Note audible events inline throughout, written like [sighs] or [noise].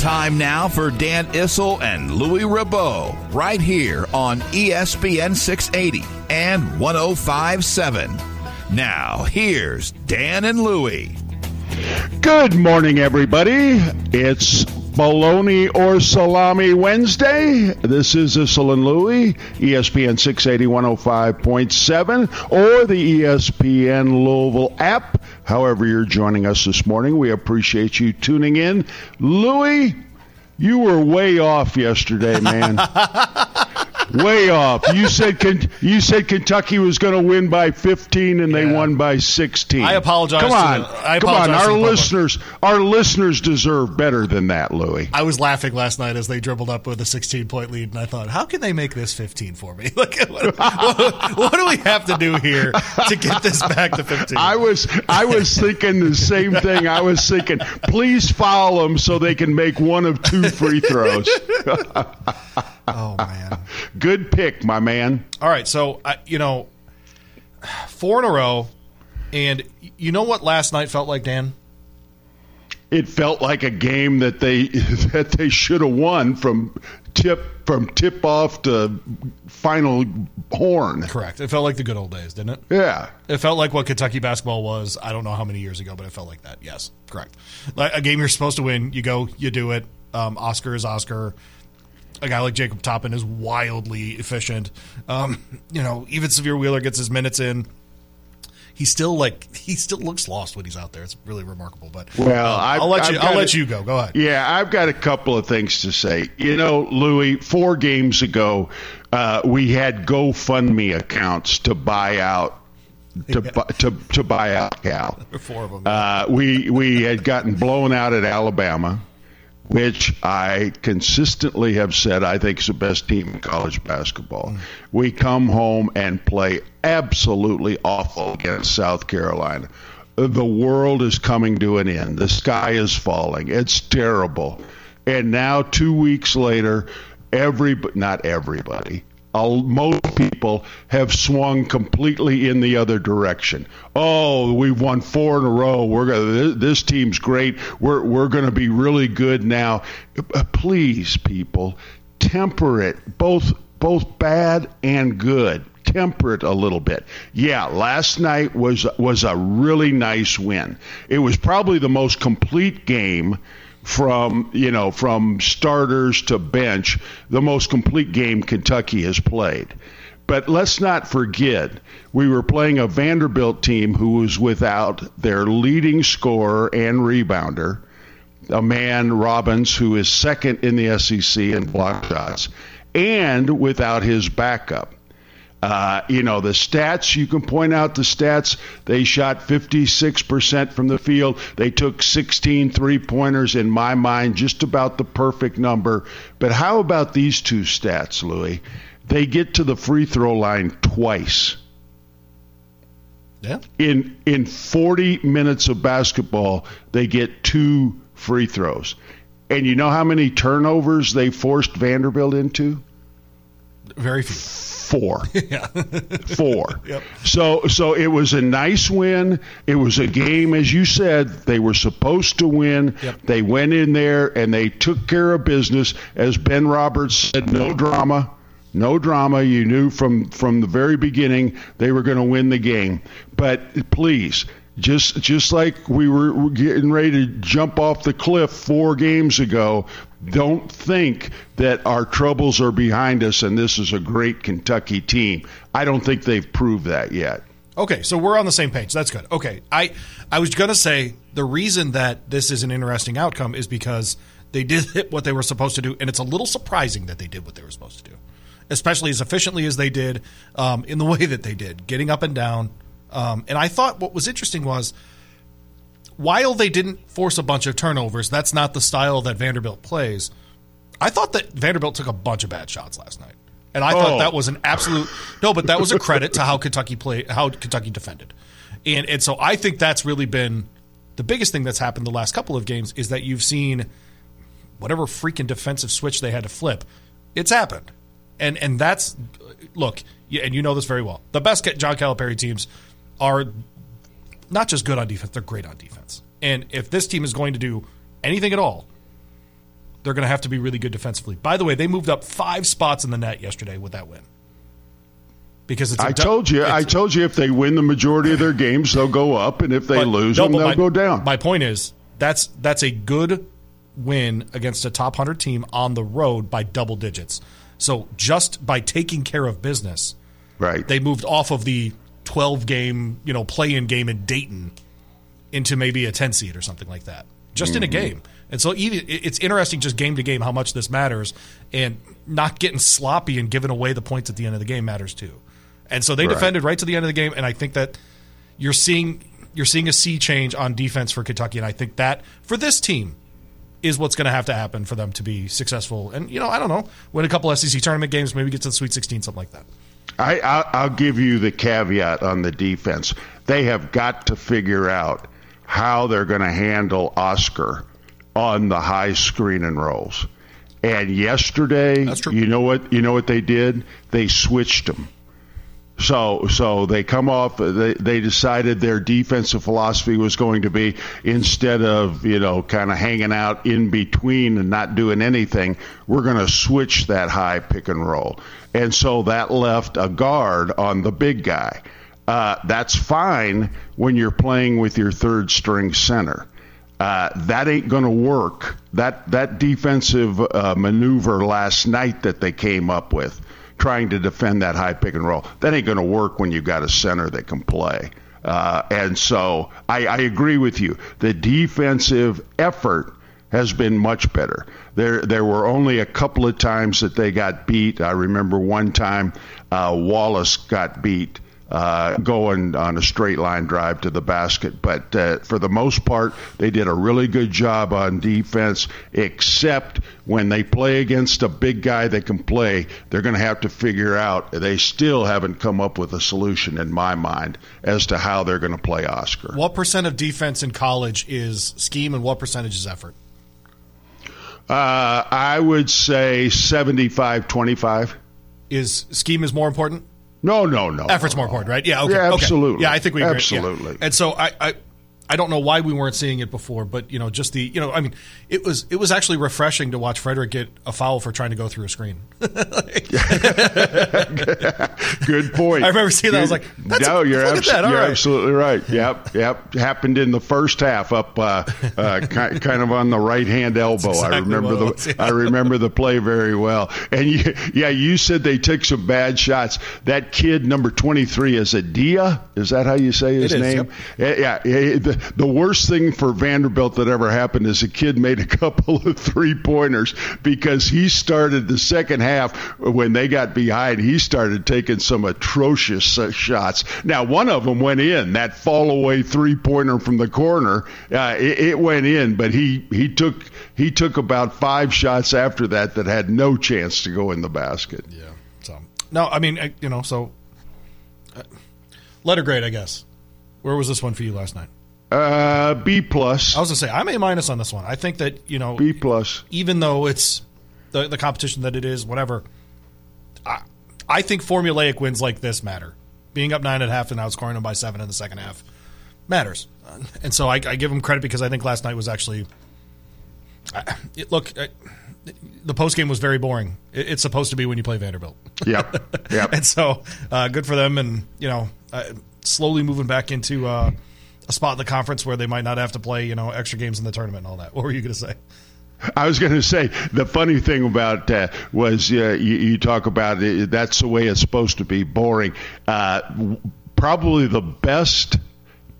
Time now for Dan Issel and Louis Rabot, right here on ESPN 680 and 1057. Now, here's Dan and Louie. Good morning, everybody. It's Bologna or Salami Wednesday. This is Issel and Louie, ESPN 680 105.7, or the ESPN Louisville app. However, you're joining us this morning, we appreciate you tuning in. Louie, you were way off yesterday, man. [laughs] way off. You said you said Kentucky was going to win by 15, and yeah. they won by 16. I apologize. Come on, the, come on. Our listeners, our listeners deserve better than that, Louis. I was laughing last night as they dribbled up with a 16 point lead, and I thought, how can they make this 15 for me? [laughs] Like, what, what, what do we have to do here to get this back to 15? I was I was thinking the same thing. I was thinking, please foul them so they can make one of two free throws. [laughs] oh man, good pick, my man. All right, so uh, you know, four in a row, and you know what last night felt like, Dan? It felt like a game that they [laughs] that they should have won from tip from tip off to final horn. Correct. It felt like the good old days, didn't it? Yeah. It felt like what Kentucky basketball was. I don't know how many years ago, but it felt like that. Yes, correct. Like a game you're supposed to win, you go, you do it. Um, Oscar is Oscar a guy like Jacob Toppin is wildly efficient. Um, you know, even Sahvir Wheeler gets his minutes in. He still like he still looks lost when he's out there. It's really remarkable. But well, uh, I'll let you. I'll let you go. Go ahead. Yeah, I've got a couple of things to say. You know, Louis, four games ago, uh, we had GoFundMe accounts to buy out to, yeah. to to buy out Cal. [laughs] Four of them. Uh, we we had gotten blown out at Alabama which I consistently have said I think is the best team in college basketball. Mm. We come home and play absolutely awful against South Carolina. The world is coming to an end. The sky is falling. It's terrible. And now, two weeks later, every not everybody, most people have swung completely in the other direction. Oh, we've won four in a row. We're gonna, this team's great. We're we're going to be really good now. Uh, please, people, temper it. Both both bad and good. Temper it a little bit. Yeah, last night was was a really nice win. It was probably the most complete game from you know from starters to bench, the most complete game Kentucky has played. But let's not forget, we were playing a Vanderbilt team who was without their leading scorer and rebounder, Liam Robbins who is second in the SEC in block shots, and without his backup. Uh, you know, the stats, you can point out the stats. They shot 56% from the field. They took 16 three pointers, in my mind, just about the perfect number. But how about these two stats, Louis? They get to the free throw line twice. Yeah. In in 40 minutes of basketball, they get two free throws. And you know how many turnovers they forced Vanderbilt into? Very few four. [laughs] yeah. four. Yep. So so it was a nice win. It was a game, as you said, they were supposed to win. Yep. They went in there and they took care of business. As Ben Roberts said, no drama. No drama. You knew from from the very beginning they were going to win the game. But please, just just like we were getting ready to jump off the cliff four games ago. Don't think that our troubles are behind us and this is a great Kentucky team. I don't think they've proved that yet. Okay, so we're on the same page. That's good. Okay, I I was going to say the reason that this is an interesting outcome is because they did [laughs] what they were supposed to do, and it's a little surprising that they did what they were supposed to do, especially as efficiently as they did, um, in the [laughs] way that they did, getting up and down. Um, and I thought what was interesting was while they didn't force a bunch of turnovers, that's not the style that Vanderbilt plays. I thought that Vanderbilt took a bunch of bad shots last night. And I thought Oh. that was an absolute no, but that was a credit to how Kentucky played, how Kentucky defended, and and so I think that's really been the biggest thing that's happened the last couple of games is that you've seen whatever freaking defensive switch they had to flip, it's happened, and and that's look, and you know this very well. The best John Calipari teams are not just good on defense; they're great on defense. And if this team is going to do anything at all, they're going to have to be really good defensively. By the way, they moved up five spots in the net yesterday with that win. Because it's I du- told you, I told you, if they win the majority of their games, they'll go up, and if they but- lose no, them, they'll my- go down. My point is that's that's a good win against a top hundred team on the road by double digits. So just by taking care of business, right? they moved off of the twelve game, you know, play in game in Dayton into maybe a ten seed or something like that, just in a mm-hmm. game. And so it's interesting just game to game how much this matters, and not getting sloppy and giving away the points at the end of the game matters too. And so they Right. defended right to the end of the game, and I think that you're seeing you're seeing a sea change on defense for Kentucky, and I think that for this team is what's going to have to happen for them to be successful. And you know, I don't know, win a couple SEC tournament games, maybe get to the Sweet 16, something like that. I, I, I'll give you the caveat on the defense. They have got to figure out how they're going to handle Oscar on the high screen and rolls. And yesterday, you know what? You know what they did? They switched them. So, so they come off. They, they decided their defensive philosophy was going to be instead of you know kind of hanging out in between and not doing anything, we're going to switch that high pick and roll, and so that left a guard on the big guy. Uh, that's fine when you're playing with your third string center. Uh, that ain't going to work. That that defensive uh, maneuver last night that they came up with, trying to defend that high pick and roll, that ain't going to work when you've got a center that can play. Uh, and so I, I agree with you. The defensive effort has been much better. There, there were only a couple of times that they got beat. I remember one time uh, Wallace got beat uh, going on a straight line drive to the basket. But uh, for the most part, they did a really good job on defense, except when they play against a big guy that can play, they're going to have to figure out. They still haven't come up with a solution in my mind as to how they're going to play Oscar. What percent of defense in college is scheme, and what percentage is effort? Uh, I would say 75 25. Is scheme is more important? No, no, no. Effort's no, more important, right? Yeah, okay. Yeah, okay. absolutely. Yeah, I think we agree. Yeah. Absolutely. And so I, I, I don't know why we weren't seeing it before, but you know, just the you know, I mean, it was it was actually refreshing to watch Fredrick get a foul for trying to go through a screen. [laughs] [laughs] Good point. I remember seeing that. I was like, that's no, a- you're, at that. You're right. absolutely right. [laughs] Yep, yep. Happened in the first half, up uh, uh, ki- kind of on the right hand elbow. I remember the was, yeah. I remember the play very well. And you, yeah, you said they took some bad shots. That kid, number twenty three, is a Dia. Is that how you say his It is, name? Yeah. yeah, yeah, the, worst thing for Vanderbilt that ever happened is a kid made a [laughs] couple of three pointers because he started the second half when they got behind. He started taking some atrocious uh, shots. Now, one of them went in. That fall away three pointer from the corner, uh, it, it went in. But he he took he took about five shots after that that had no chance to go in the basket. Yeah. So no, I mean, you know, so uh, letter grade, I guess. Where was this one for you last night? Uh, B plus. I was gonna say I'm a minus on this one. I think that you know, B plus. even though it's the the competition that it is, whatever. I, I think formulaic wins like this matter. Being up nine and a half at half and outscoring them by seven in the second half matters, and so I, I give them credit because I think last night was actually. I, it, look, I, the post game was very boring. It, it's supposed to be when you play Vanderbilt. Yeah, [laughs] Yep. and so uh, good for them, and you know, uh, slowly moving back into uh, a spot in the conference where they might not have to play, you know, extra games in the tournament and all that. What were you going to say? I was going to say the funny thing about uh, was uh, you, you, talk about it, that's the way it's supposed to be boring. Uh, probably the best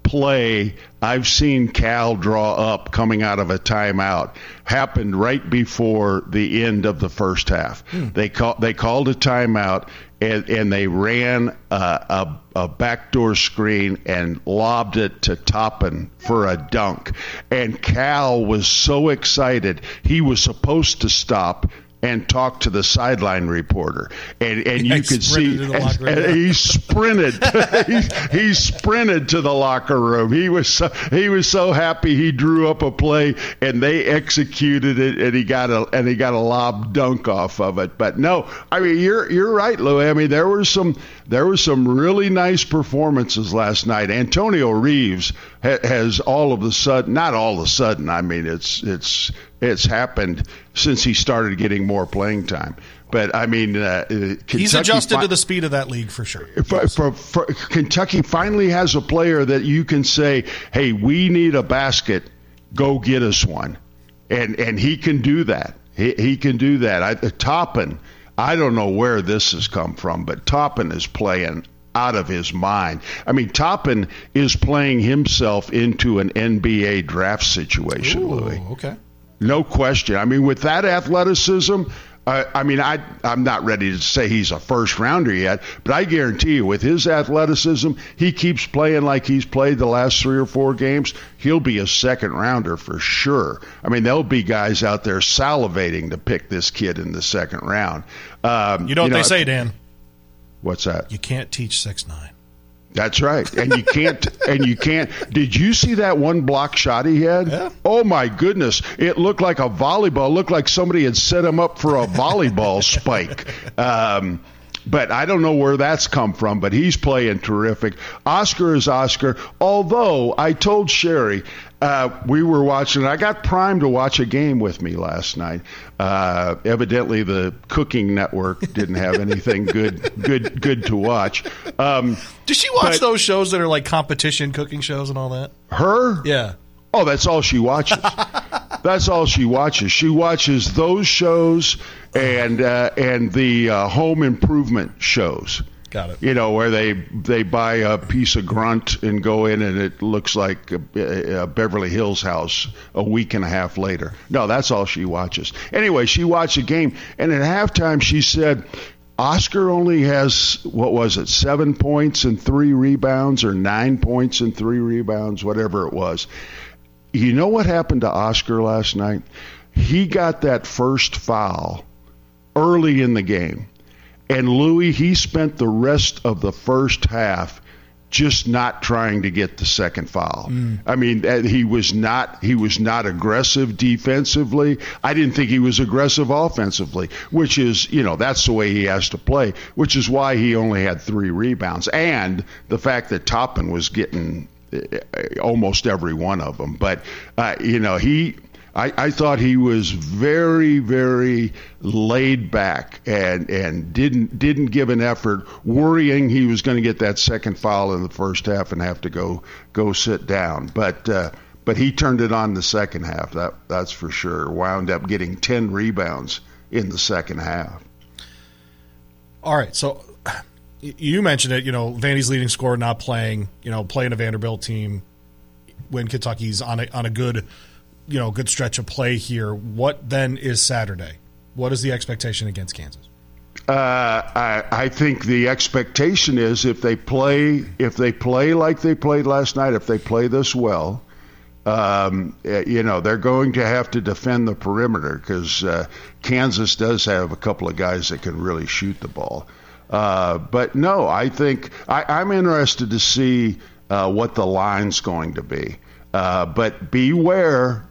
play I've seen Cal draw up coming out of a timeout happened right before the end of the first half. Hmm. They call, they called a timeout and, and they ran a, a backdoor screen and lobbed it to Toppin for a dunk. And Cal was so excited he was supposed to stop and talk to the sideline reporter, and and you could see and, [laughs] and he sprinted, [laughs] he, he, sprinted to the locker room. He was so, he was so happy he drew up a play and they executed it, and he got a and he got a lob dunk off of it. But no, I mean you're you're right, Lou. I mean there were some there were some really nice performances last night. Antonio Reeves ha- has all of a sudden, not all of a sudden. I mean it's it's it's happened since he started getting more playing time. But I mean, uh, uh he's adjusted fi- to the speed of that league for sure. For, for, for, Kentucky finally has a player that you can say, "Hey, we need a basket. Go get us one," and and he can do that. He, he can do that. I, Toppin, I don't know where this has come from, but Toppin is playing out of his mind. I mean, Toppin is playing himself into an NBA draft situation, Ooh, Louis. Okay. No question. I mean, with that athleticism, uh, I mean, I, I'm not ready to say he's a first rounder yet, but I guarantee you, with his athleticism, he keeps playing like he's played the last three or four games. He'll be a second rounder for sure. I mean, there'll be guys out there salivating to pick this kid in the second round. Um, you know what you know, they say, Dan? What's that? You can't teach six nine. That's right. And you can't and you can't did you see that one block shot he had? Yeah. Oh my goodness. It looked like a volleyball. It looked like somebody had set him up for a volleyball [laughs] spike. Um, but I don't know where that's come from, but he's playing terrific. Oscar is Oscar. Although I told Sherry, uh, we were watching. I got primed to watch a game with me last night. Uh, evidently, the Cooking Network didn't have [laughs] anything good, good, good to watch. Um, Does she watch those shows that are like competition cooking shows and all that? Her? Yeah. Oh, that's all she watches. [laughs] that's all she watches. She watches those shows and uh, and the uh, home improvement shows. Got it. You know where they they buy a piece of grunt and go in and it looks like a, a, Beverly Hills house a week and a half later. No, that's all she watches. Anyway, she watched the game and at halftime she said Oscar only has what was it seven points and three rebounds or nine points and three rebounds, whatever it was. You know what happened to Oscar last night? He got that first foul early in the game and Louis, he spent the rest of the first half just not trying to get the second foul. Mm. I mean, uh, he was not he was not aggressive defensively. I didn't think he was aggressive offensively, which is, you know, that's the way he has to play, which is why he only had 3 rebounds and the fact that Toppin was getting uh, almost every one of them. But uh, you know, he I, I thought he was very, very laid back and and didn't didn't give an effort, worrying he was going to get that second foul in the first half and have to go go sit down. But uh, but he turned it on the second half. That that's for sure. Wound up getting ten rebounds in the second half. All right, so you mentioned it. You know, Vandy's leading scorer not playing. You know, playing a Vanderbilt team when Kentucky's on a on a good you know good stretch of play here. What then is Saturday? What is the expectation against Kansas? Uh, I, I, think the expectation is if they play if they play like they played last night, if they play this well, um, eh, you know they're going to have to defend the perimeter because uh, Kansas does have a couple of guys that can really shoot the ball. Uh, but no, I think I, am interested to see uh, what the line's going to be. Uh, but beware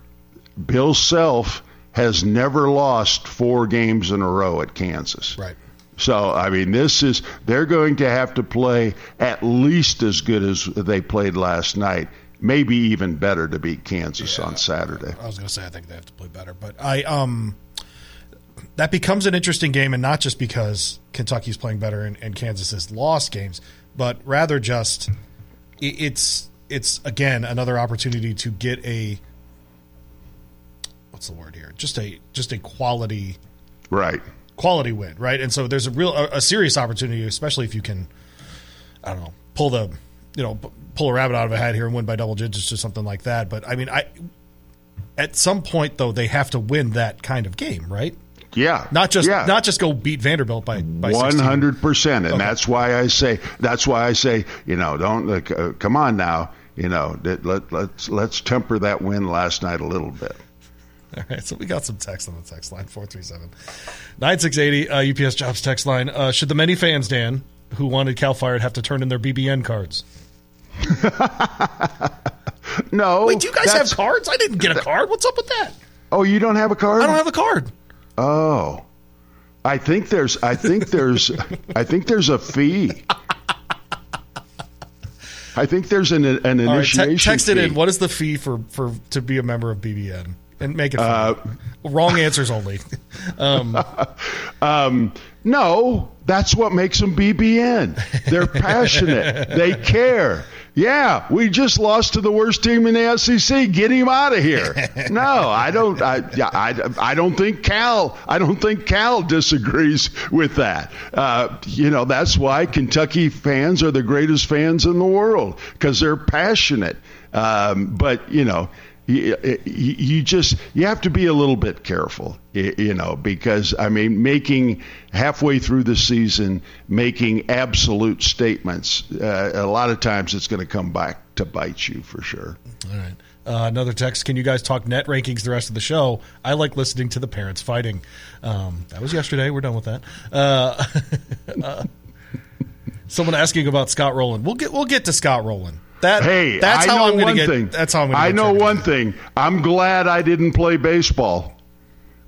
Bill Self has never lost four games in a row at Kansas. Right. So, I mean, this is, they're going to have to play at least as good as they played last night. Maybe even better to beat Kansas yeah, on Saturday. I was going to say I think they have to play better, but I um that becomes an interesting game, and not just because Kentucky's playing better and, and Kansas has lost games, but rather just it's it's again another opportunity to get a what's the word here? Just a just a quality Right. quality win, right? And so there's a real a, a serious opportunity, especially if you can, I don't know, pull the you know pull a rabbit out of a hat here and win by double digits or something like that. But I mean, I at some point though they have to win that kind of game, right? Yeah. Not just yeah. not just go beat Vanderbilt by by 16. One hundred percent, and that's why I say that's why I say you know don't like, uh, come on now you know that- let, let's let's temper that win last night a little bit. All right, so we got some text on the text line 437 9680 uh, UPS Jobs text line. Uh, should the many fans, Dan, who wanted Cal fired have to turn in their BBN cards? [laughs] No, Wait, do you guys have cards? I didn't get a card. What's up with that? Oh, you don't have a card? I don't have a card. Oh, I think there's I think there's [laughs] I think there's a fee. I think there's an an All right, te- initiation. text it in. What is the fee for, for to be a member of BBN? And make it Uh. Wrong answers only. [laughs] Um, no, that's what makes them BBN. They're [laughs] passionate. they care. Yeah, we just lost to the worst team in the SEC. Get him out of here. [laughs] No, I don't. I, yeah, I, I don't think Cal. I don't think Cal disagrees with that. Uh, you know, that's why Kentucky fans are the greatest fans in the world because they're passionate. Um, but you know you, you just you have to be a little bit careful you know because i mean making halfway through the season making absolute statements uh, a lot of times it's going to come back to bite you for sure All right. Uh, another text. Can you guys talk net rankings the rest of the show? I like listening to the parents fighting. Um, that was yesterday. We're done with that. Uh, [laughs] uh, someone asking about Scott Rolen. We'll get we'll get to Scott Rolen. That hey that's I how know I'm going to get. thing That's how I'm going to. i know one thing i'm glad i didn't play baseball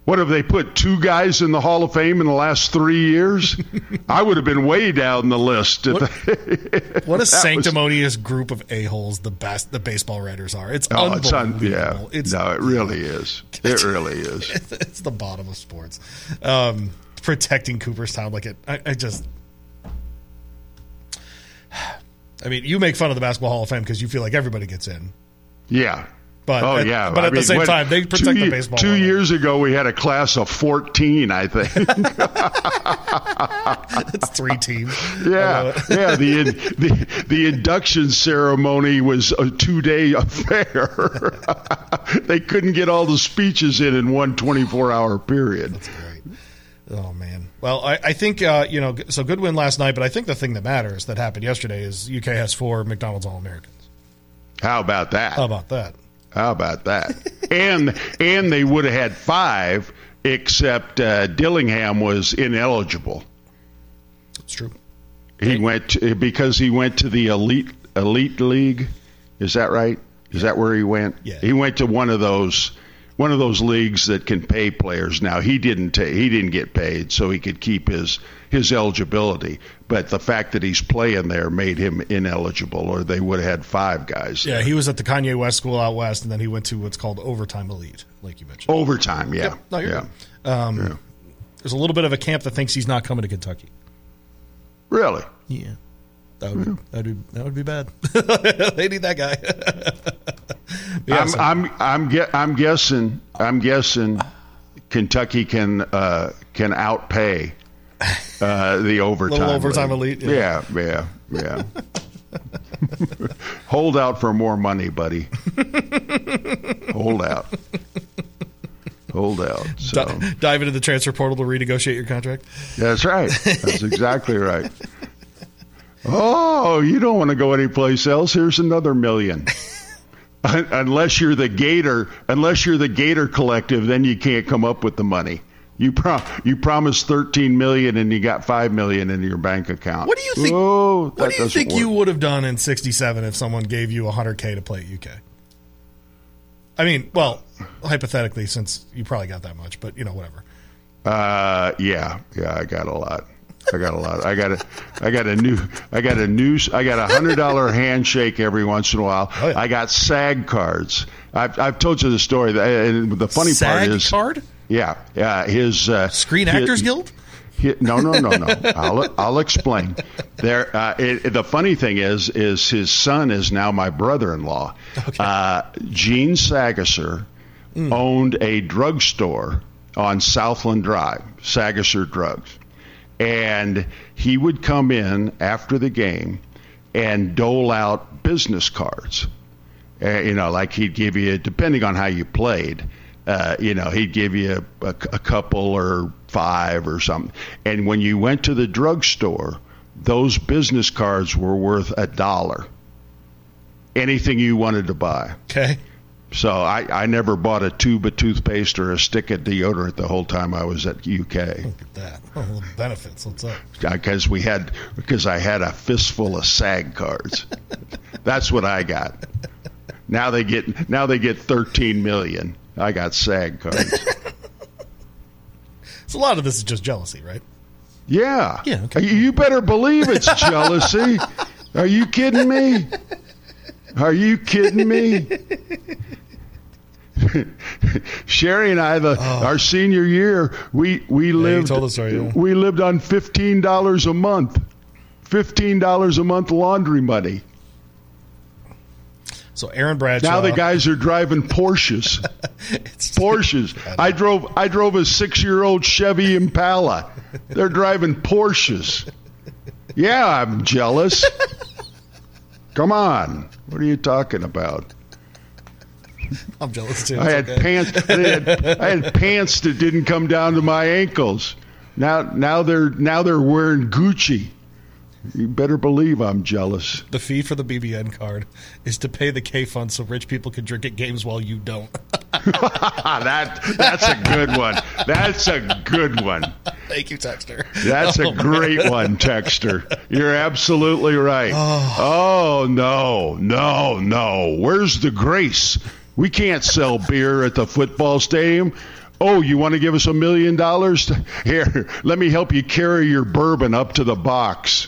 what have they put two guys in the Hall of Fame in the last three years? [laughs] I would have been way down the list. if they- [laughs] What a That was- sanctimonious group of a holes the best the baseball writers are. It's Oh, it's un- unbelievable. yeah. It's no, it really is. [laughs] It really is. it's the bottom of sports. Um, protecting Cooperstown like it. I, I just. I mean, you make fun of the Basketball Hall of Fame because you feel like everybody gets in. Yeah. But oh at- yeah, but I at the mean, same time, they protect two, the baseball Two years ago, we had a class of fourteen, I think. [laughs] it's three teams. yeah, yeah. The, in, the the induction ceremony was a two day affair. [laughs] they couldn't get all the speeches in in one 24 hour period. Right. Oh man. Well, I, I think uh, you know. So good win last night, but I think the thing that matters that happened yesterday is UK has four McDonald's All Americans. How about that? How about that? How about that? [laughs] and and they would have had five, except uh, Dillingham was ineligible. It's true. He went to, because he went to the elite elite league. Is that right? Is that where he went? Yeah. He went to one of those one of those leagues that can pay players. Now he didn't ta- he didn't get paid, so he could keep his his eligibility. But the fact that he's playing there made him ineligible, or they would have had five guys. Yeah, he was at the Kanye West school out west, and then he went to what's called Overtime Elite, like you mentioned. Overtime, yeah, No, you're yeah. Um, There's a little bit of a camp that thinks he's not coming to Kentucky. Really? Yeah, that would that would be, that would be bad. [laughs] they need that guy. [laughs] Yeah, I'm, so- I'm I'm I'm guessing I'm guessing Kentucky can uh, can outpay uh, the overtime. [laughs] Little overtime league. elite, Yeah, yeah, yeah. Hold out for more money, buddy. Hold out. Hold out. So Di- dive into the transfer portal to renegotiate your contract. that's right. That's exactly right. Oh, you don't want to go anyplace else. Here's another million. [laughs] Unless you're the Gator, unless you're the Gator Collective, then you can't come up with the money. You pro- you promised 13 million and you got 5 million in your bank account. What do you think? Oh, what do you think you would have done in '67 if someone gave you 100k to play at UK? I mean, well, hypothetically, since you probably got that much, but you know, whatever. Uh, yeah, yeah, I got a lot. I got a lot. I got a, I got a new, I got a new, I got a hundred dollar [laughs] handshake every once in a while. Oh, yeah. I got SAG cards. I've, I've told you the story. And the funny part is, card, yeah, yeah, his uh, Screen his- Actors Guild. He, no, no, no, no. I'll I'll explain. There, uh, it, the funny thing is, is his son is now my brother-in-law. Okay. Uh, Gene Sagasser mm. owned a drugstore on Southland Drive, Sagasser Drugs, and he would come in after the game and dole out business cards. Uh, you know, like he'd give you, depending on how you played, uh, you know, he'd give you a, a, a couple or five or something. And when you went to the drugstore, those business cards were worth a dollar. Anything you wanted to buy. Okay. So I, I never bought a tube of toothpaste or a stick of deodorant the whole time I was at UK. Look at that. [laughs] Oh, the benefits. What's up? Because we had because I had a fistful of SAG cards. [laughs] That's what I got. Now they get now they get 13 million. I got SAG cards. [laughs] so a lot of this is just jealousy, right? Yeah. Yeah. Okay. You better believe it's jealousy. Are you kidding me? Are you kidding me? [laughs] Sherry and I, the oh. our senior year, we we yeah, lived. Story, yeah. We lived on fifteen dollars a month. Fifteen dollars a month laundry money. So Aaron Bradshaw. Now the guys are driving Porsches. [laughs] Porsches. I, I drove. I drove a six-year-old Chevy Impala. They're driving Porsches. Yeah, I'm jealous. [laughs] Come on. What are you talking about? [laughs] I'm jealous too. I had okay. pants. I had, I had [laughs] pants that didn't come down to my ankles. Now, now they're now they're wearing Gucci. You better believe I'm jealous. The fee for the BBN card is to pay the K fund so rich people can drink at games while you don't. [laughs] that that's a good one. That's a good one. Thank you, Texter. That's oh, a great man. one, Texter. You're absolutely right. Oh. oh no, no, no. Where's the grace? We can't sell beer at the football stadium. Oh, you want to give us a million dollars? [laughs] Here, let me help you carry your bourbon up to the box.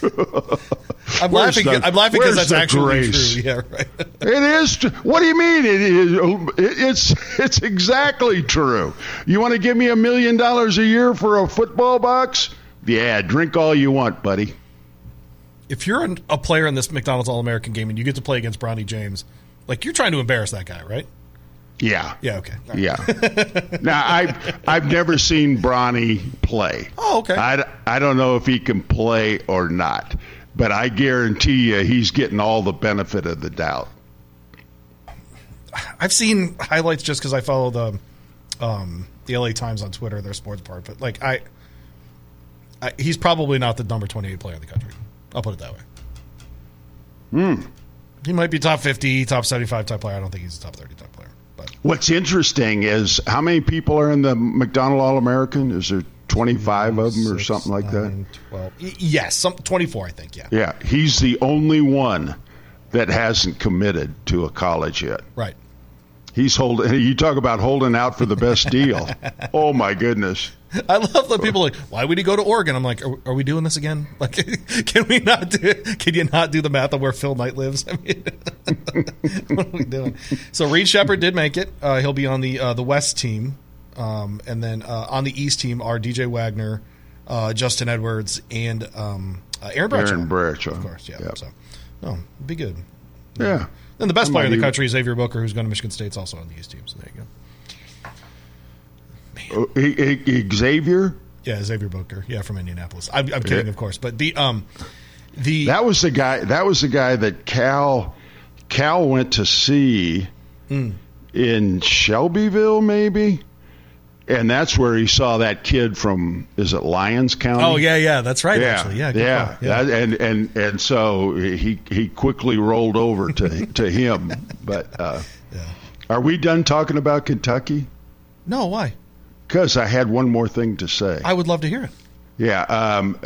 [laughs] I'm laughing. The, I'm laughing because that's actually grace? true. Yeah, right. [laughs] it is. What do you mean? It is. Oh, it's. It's exactly true. You want to give me a million dollars a year for a football box? Yeah, drink all you want, buddy. If you're an, a player in this McDonald's All American game and you get to play against Bronny James, like you're trying to embarrass that guy, right? Yeah. Yeah. Okay. Right. Yeah. [laughs] now I've I've never seen Bronny play. Oh, okay. I, I don't know if he can play or not, but I guarantee you he's getting all the benefit of the doubt. I've seen highlights just because I follow the um, the LA Times on Twitter, their sports part, but like I, I, he's probably not the number twenty eight player in the country. I'll put it that way. Hmm. He might be top fifty, top seventy five type player. I don't think he's a top thirty type player. But what's interesting is how many people are in the McDonald All American? Is there 25 of them or something like nine, that? 12. Yes, some 24, I think, yeah. Yeah, he's the only one that hasn't committed to a college yet. Right. He's holding. You talk about holding out for the best deal. [laughs] oh my goodness! I love that people are like, why would he go to Oregon? I'm like, are, are, we doing this again? [laughs] Like, can we not do? Can you not do the math of where Phil Knight lives? [laughs] I mean, what are we doing? So Reed Sheppard did make it. Uh, he'll be on the uh, the West team, um, and then uh, on the East team are DJ Wagner, uh, Justin Edwards, and um, uh, Aaron Bradshaw. Aaron Bradshaw, of course. Yeah. Yep. So, no, oh, be good. Yeah. And the best player in the country is Xavier Booker, who's going to Michigan State's also on the East team. So there you go. Oh, Xavier. Yeah, Xavier Booker. Yeah, from Indianapolis. I'm, I'm kidding, yeah. of course, but the um, the that was the guy. That was the guy that Cal Cal went to see mm. in Shelbyville, maybe and that's where he saw that kid from is it Lyons County? Oh yeah, yeah, that's right. Yeah, actually. yeah, yeah, yeah. That, and and and so he he quickly rolled over to [laughs] to him. But uh, yeah. are we done talking about Kentucky? No, why? Because I had one more thing to say. I would love to hear it. Yeah, um,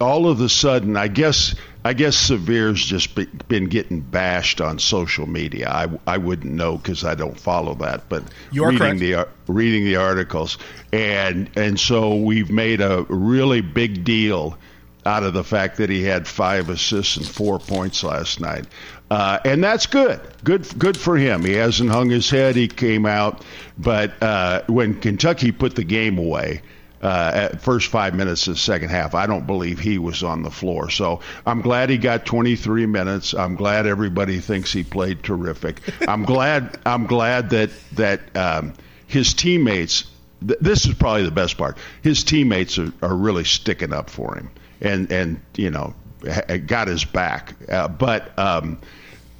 all of a sudden, I guess I guess Sahvir's just be, been getting bashed on social media. I, I wouldn't know because I don't follow that, but You're reading correct. the reading the articles, and and so we've made a really big deal out of the fact that he had five assists and four points last night. Uh, and that's good. Good, good for him. He hasn't hung his head. He came out, but uh, when Kentucky put the game away, uh, at first five minutes of the second half. I don't believe he was on the floor. So I'm glad he got 23 minutes. I'm glad everybody thinks he played terrific. [laughs] I'm glad. I'm glad that that um, his teammates. Th- this is probably the best part. His teammates are, are really sticking up for him, and and you know ha- got his back. Uh, but um,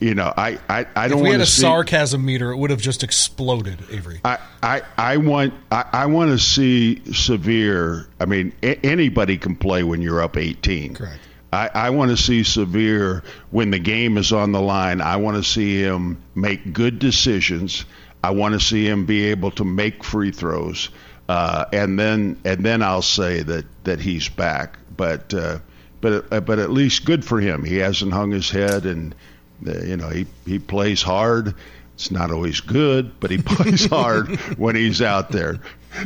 you know, I, I, I don't If we had a see. sarcasm meter, it would have just exploded, Avery. I, I, I want I, I want to see Sahvir. I mean, a- anybody can play when you're up 18. Correct. I, I want to see Sahvir when the game is on the line. I want to see him make good decisions. I want to see him be able to make free throws, uh, and then and then I'll say that that he's back. But uh, but uh, but at least good for him. He hasn't hung his head, and you know he he plays hard. It's not always good, but he [laughs] plays hard when he's out there.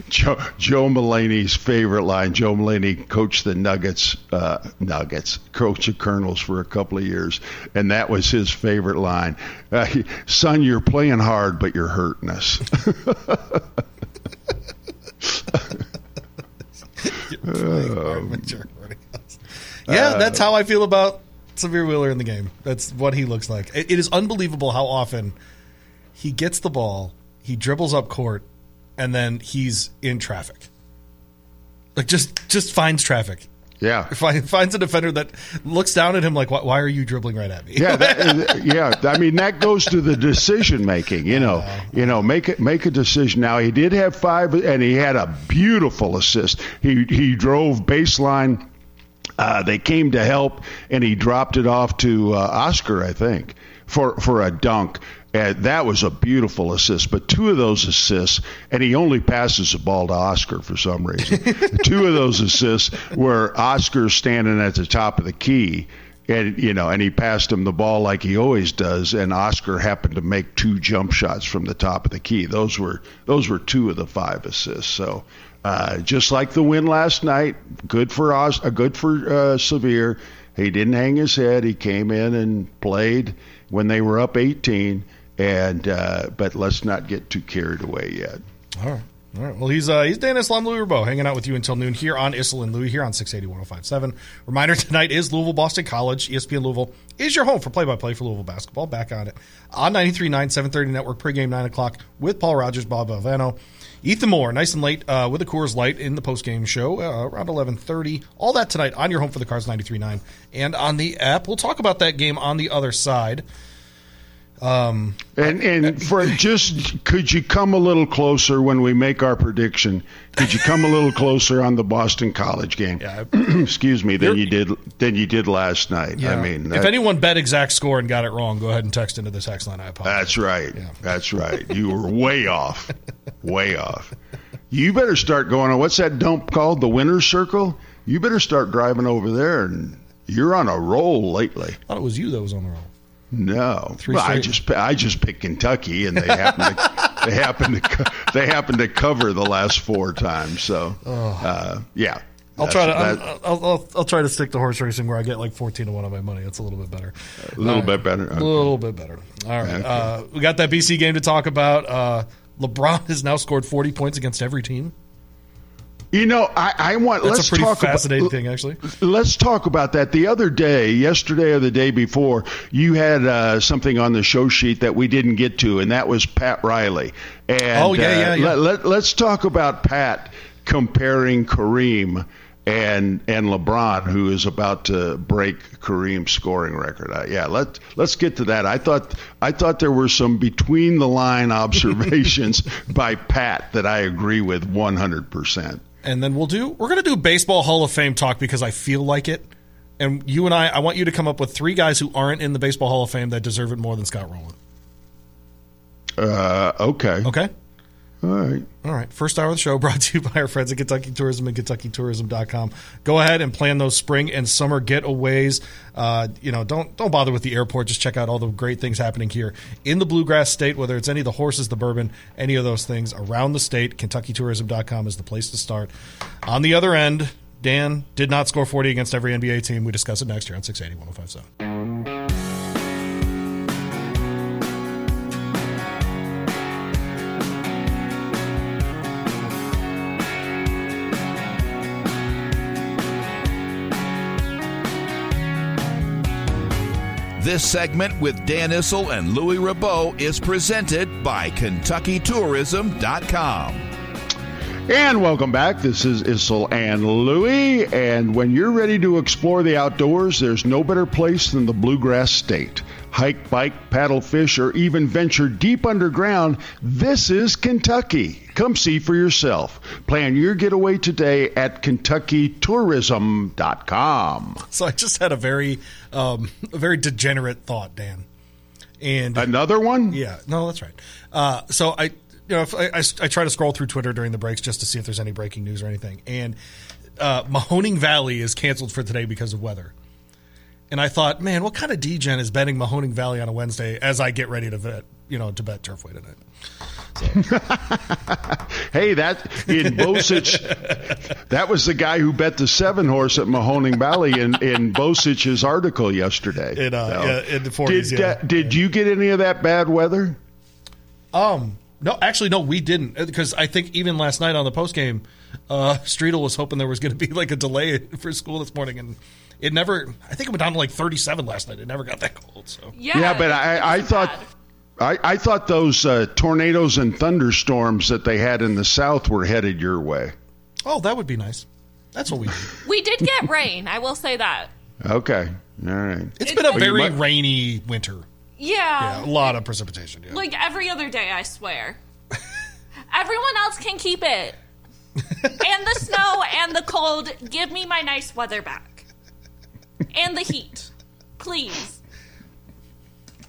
Joe, Joe Mullaney's favorite line. Joe Mulaney coached the Nuggets, uh, Nuggets, coached the Colonels for a couple of years, and that was his favorite line. Uh, he, Son, you're playing hard, but you're hurting us. [laughs] [laughs] yeah, that's how I feel about Sahvir Wheeler in the game. That's what he looks like. It, it is unbelievable how often he gets the ball, he dribbles up court, and then he's in traffic. Like just just finds traffic. yeah. [laughs] Find, finds a defender that looks down at him like, why, why are you dribbling right at me? yeah, that, [laughs] yeah. I mean, that goes to the decision making. You know, you know, make it make a decision. Now he did have five, and he had a beautiful assist. He he drove baseline. Uh, they came to help, and he dropped it off to uh, Oscar, I think, for for a dunk. And that was a beautiful assist. But two of those assists, and he only passes the ball to Oscar for some reason. [laughs] two of those assists were Oscar standing at the top of the key, and you know, and he passed him the ball like he always does, and Oscar happened to make two jump shots from the top of the key. Those were those were two of the five assists. So. Uh, just like the win last night, good for Os- uh, good for uh, Sahvir. He didn't hang his head. He came in and played when they were up 18. And uh, but let's not get too carried away yet. All right. All right. Well, he's uh, he's Dan Issel and Louis Rabeau hanging out with you until noon here on Issel and Louis here on 680 1057. Reminder [laughs] tonight is Louisville Boston College. ESPN Louisville is your home for play by play for Louisville basketball. Back on it on 93.9, 730 network, pregame 9 o'clock with Paul Rogers, Bob Valvano. Ethan Moore, nice and late uh, with the Coors Light in the postgame show uh, around 11:30. All that tonight on your home for the Cars 93.9 and on the app. We'll talk about that game on the other side. And and for [laughs] just could you come a little closer when we make our prediction? Could you come a little closer on the Boston College game? Yeah. [clears throat] Excuse me, than You're- did than you did last night. I mean, if anyone bet exact score and got it wrong, go ahead and text into this text line. I apologize. That's right. That's right. You were way [laughs] off. Way off. You better start going on what's that dump called? The winner's circle? You better start driving over there and you're on a roll lately. I thought it was you that was on the roll. No. Three well, I just I just picked Kentucky and they happen to [laughs] they happen to they happen to cover the last four times. So uh, yeah. I'll try to. That's- I'll, I'll, I'll, I'll try to stick to horse racing where I get like fourteen to one on my money. That's a little bit better. a little bit better. A little bit better. All right. Uh, we got that BC game to talk about. Uh, LeBron has now scored forty points against every team. You know, I, I want That's let's a pretty talk fascinating about, thing, actually. Let's talk about that. The other day, yesterday or the day before, you had uh, something on the show sheet that we didn't get to, and that was Pat Riley. And, Oh, yeah, uh, yeah, yeah. Let, let, us talk about Pat comparing Kareem and and LeBron, who is about to break Kareem's scoring record. Uh, yeah, let let's get to that. I thought I thought there were some between the line [laughs] observations by Pat that I agree with 100 percent. And then we'll do. We're gonna do baseball Hall of Fame talk because I feel like it. And you and I, I want you to come up with three guys who aren't in the Baseball Hall of Fame that deserve it more than Scott Rolen. Uh, okay. Okay. All right. All right. First hour of the show [laughs] brought to you by our friends at Kentucky Tourism and KentuckyTourism.com. Go ahead and plan those spring and summer getaways. Uh, you know, don't don't bother with the airport. Just check out all the great things happening here in the Bluegrass State, whether it's any of the horses, the bourbon, any of those things around the state. KentuckyTourism.com is the place to start. On the other end, Dan did not score 40 against every NBA team. We discuss it next year on 680 1057. This segment with Dan Issel and Louis Rabot is presented by KentuckyTourism.com. And welcome back. This is Issel and Louie. And when you're ready to explore the outdoors, there's no better place than the Bluegrass State. Hike, bike, paddle, fish, or even venture deep underground, this is Kentucky. Come see for yourself. Plan your getaway today at KentuckyTourism.com. So I just had a very, um, a very degenerate thought, Dan. And Another one? Yeah, no, that's right. Uh, so I, you know, if I, I, I try to scroll through Twitter during the breaks just to see if there's any breaking news or anything. And uh, Mahoning Valley is canceled for today because of weather. And I thought, man, what kind of degen is betting Mahoning Valley on a Wednesday as I get ready to bet, you know, to bet Turfway tonight? [laughs] Hey, that in Bozich, that was the guy who bet the seven horse at Mahoning Valley in, in Bozich's article yesterday. In, uh, So, yeah, in the 40s, Did, yeah. uh, did you get any of that bad weather? Um, no, actually, no, we didn't because I think even last night on the post game, uh, Streetel was hoping there was going to be like a delay for school this morning, and it never. I think it went down to like 37 last night. It never got that cold. So Yeah, Yeah, but I, I thought. bad. I, I thought those uh, tornadoes and thunderstorms that they had in the south were headed your way. oh, that would be nice. That's what we need. [laughs] we did get rain. I will say that. Okay, all right. It's been a very might- rainy winter. Yeah, Yeah, a lot of precipitation. Yeah. like every other day. I swear. [laughs] Everyone else can keep it. and the snow and the cold. Give me my nice weather back. And the heat, please.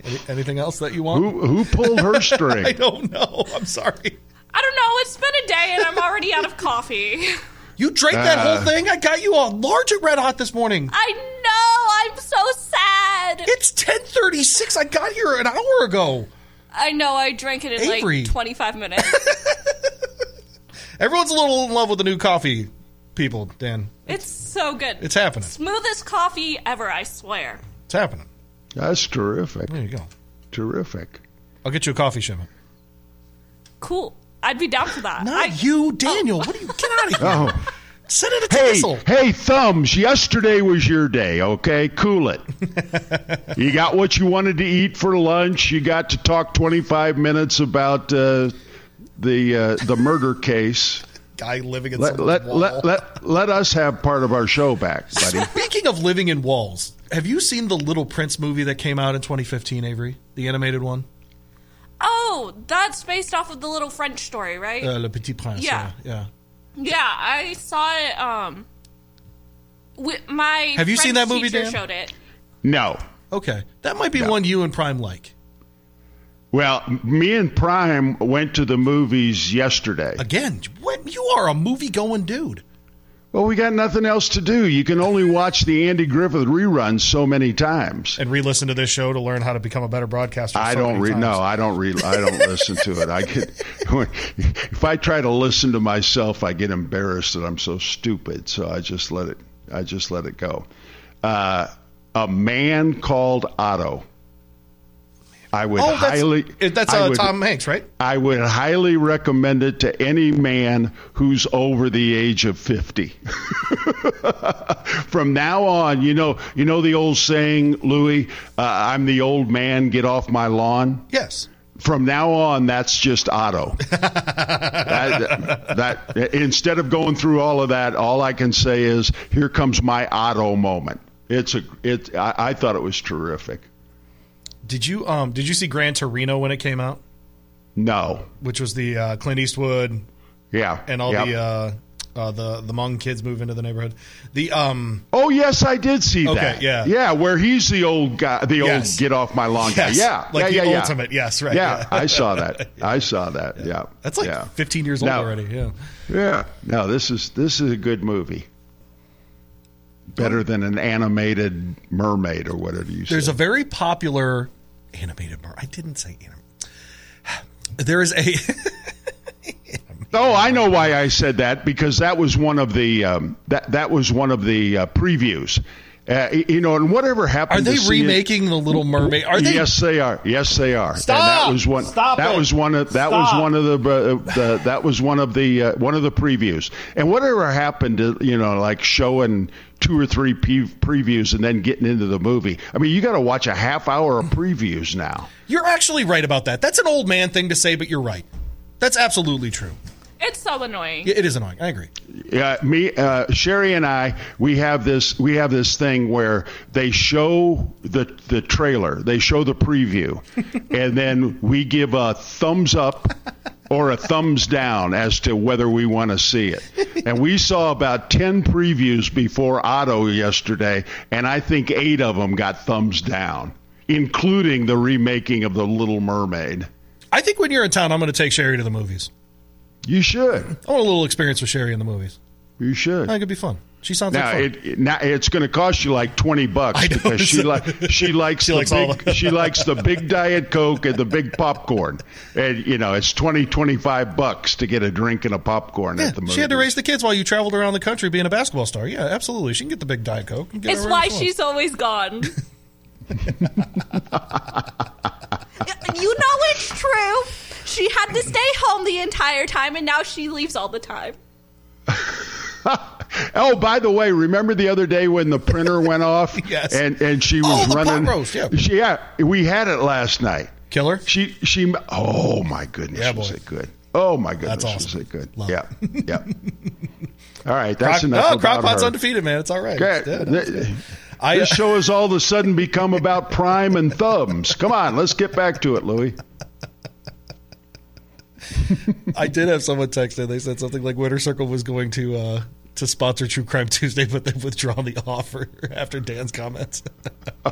Any- anything else that you want? Who who pulled her [laughs] string? I don't know. I'm sorry. I don't know. It's been a day and I'm already out of coffee. You drank that Uh. whole thing. I got you a large at Red Hot this morning. I know. I'm so sad. It's 10:36. I got here an hour ago. I know. I drank it in Avery. like 25 [laughs] minutes. Everyone's a little in love with the new coffee. People, Dan, it's so good. it's happening. Smoothest coffee ever. I swear. It's happening. That's terrific. There you go. Terrific. I'll get you a coffee shipment. Cool. I'd be down for that. Not I, you, Daniel. What are you? Get out of here. Oh, Send it a hey, tinsel. hey, thumbs. Yesterday was your day. Okay, cool it. [laughs] you got what you wanted to eat for lunch. You got to talk 25 minutes about uh, the uh, the murder case. Guy living in Let, some let, wall. let, let, let us have part of our show back, buddy. [laughs] Speaking of living in walls, have you seen the Little Prince movie that came out in 2015, Avery? The animated one? oh, that's based off of the little French story, right? Uh, Le Petit Prince. Yeah. Yeah. yeah, I saw it. Um, with my Have you seen that movie, teacher Dan? Showed it. No. Okay. That might be one you and Prime like. Well, me and Prime went to the movies yesterday. Again, what, you are a movie going dude. Well, we got nothing else to do. You can only watch the Andy Griffith reruns so many times. And re listen to this show to learn how to become a better broadcaster. I so don't read. No, I don't read. I don't listen to it. I get [laughs] if I try to listen to myself, I get embarrassed that I'm so stupid. So I just let it. I just let it go. Uh, a man called Otto. I would Oh, highly. that's I uh, would- Tom Hanks, right? I would highly recommend it to any man who's over the age of 50. [laughs] From now on, you know, you know the old saying, Louis, uh, I'm the old man, get off my lawn. Yes. From now on, that's just Otto. [laughs] that, that instead of going through all of that, all I can say is, here comes my Otto moment. It's a, it. I, I thought it was terrific. Did you um did you see Gran Torino when it came out? No, Which was the uh, Clint Eastwood yeah, and all Yep. the uh, uh, the the Hmong kids move into the neighborhood. The um Oh yes, I did see Okay, that. yeah. yeah, where he's the old guy, the Yes. old get off my lawn Yes, guy. Yeah, like yeah, the yeah, ultimate, Yeah. yes, right, Yeah, yeah. I saw that. [laughs] I saw that. Yeah, that's like yeah. 15 years old Now- already. Yeah. Yeah, no, this is this is a good movie. Better than an animated mermaid or whatever you say. There's a very popular animated mer I didn't say anim. [sighs] There is a [laughs] Oh, I know why I said that because that was one of the um, that that was one of the uh, previews. Uh, you know, and whatever happened. Are they see it- remaking the Little Mermaid? Are they? Yes, they are. Yes, they are. Stop! And that was one. Stop that it! was one of that Stop! was one of the, uh, the that was one of the uh, one of the previews. And whatever happened to you know like showing two or three pe- previews and then getting into the movie. I mean, you got to watch a half hour of previews now. You're actually right about that. That's an old man thing to say, but you're right. That's absolutely true. It's so annoying. It is annoying. I agree. Yeah, me, uh, Sherry, and I, we have this. We have this thing where they show the the trailer, they show the preview, [laughs] and then we give a thumbs up or a thumbs down as to whether we want to see it. And we saw about ten previews before Otto yesterday, and I think eight of them got thumbs down, including the remaking of the Little Mermaid. I think when you're in town, I'm going to take Sherry to the movies. You should. I want a little experience with Sherry in the movies. You should. I think it'd be fun. She sounds Now like fun. it, it now it's going to cost you like twenty bucks [laughs] I know, because she like she [laughs] likes She the likes big the- she likes the big [laughs] diet coke and the big popcorn and you know it's 20 25 bucks to get a drink and a popcorn Yeah, at the movie. she had to raise the kids while you traveled around the country being a basketball star. Yeah, absolutely. She can get the big Diet Coke. and get It's why she she's always gone. you know it's true. She had to stay home the entire time, and now she leaves all the time. Oh, by the way, remember the other day when the printer went [laughs] off? Yes. And and she was Oh, running. roast, yeah. She, yeah, we had it last night. Killer? She she. Oh my goodness, Yeah, was it good? Oh my goodness, That's was awesome. it good? Love yeah, yeah. [laughs] All right, that's Crock, enough oh, about Crockpot's undefeated, man. It's all right. Okay. Good. I, this show has all of a sudden become about prime and thumbs. Come on, let's get back to it, Louis. [laughs] I did have someone text in. They said something like Winter Circle was going to uh, to sponsor True Crime Tuesday, but they've withdrawn the offer [laughs] after Dan's comments. [laughs]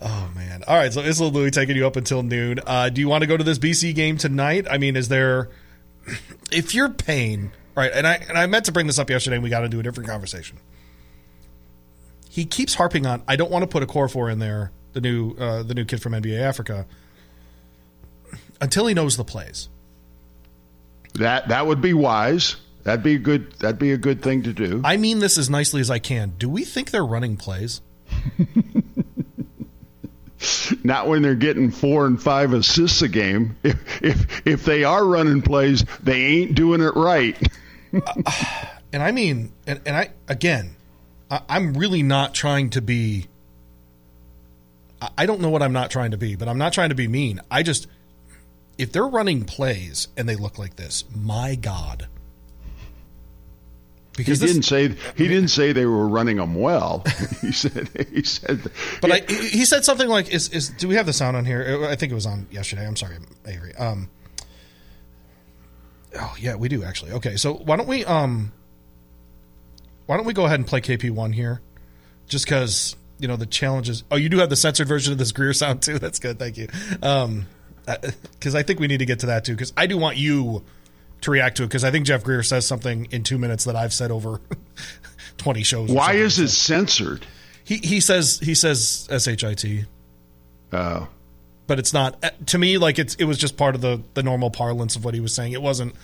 oh man! All right, so Isla Louis taking you up until noon. Uh, do you want to go to this BC game tonight? I mean, is there? [clears throat] If you're paying right, and I and I meant to bring this up yesterday, and we got to do a different conversation. He keeps harping on. I don't want to put Okorafor in there. The new uh, the new kid from NBA Africa until he knows the plays. That that would be wise. That'd be a good. That'd be a good thing to do. I mean this as nicely as I can. Do we think they're running plays? [laughs] Not when they're getting four and five assists a game. If if if they are running plays, they ain't doing it right. [laughs] Uh, and I mean, and, and I again, I, I'm really not trying to be. I don't know what I'm not trying to be, but I'm not trying to be mean. I just, if they're running plays and they look like this, my God. He Because this, didn't say he didn't say they were running them well. [laughs] he said he said. But I, he he said something like, "Is is do we have the sound on here? I think it was on yesterday. I'm sorry, Avery. Um, oh yeah, we do actually. Okay, so why don't we um, why don't we go ahead and play KP one here, just because you know the challenges. Oh, you do have the censored version of this Greer sound too. That's good. Thank you. Um, because I think we need to get to that too. Because I do want you to react to it. Because I think Jeff Greer says something in two minutes that I've said over [laughs] twenty shows. Why is it censored? He he says he says shit, Oh. but it's not to me like it's it was just part of the the normal parlance of what he was saying. It wasn't.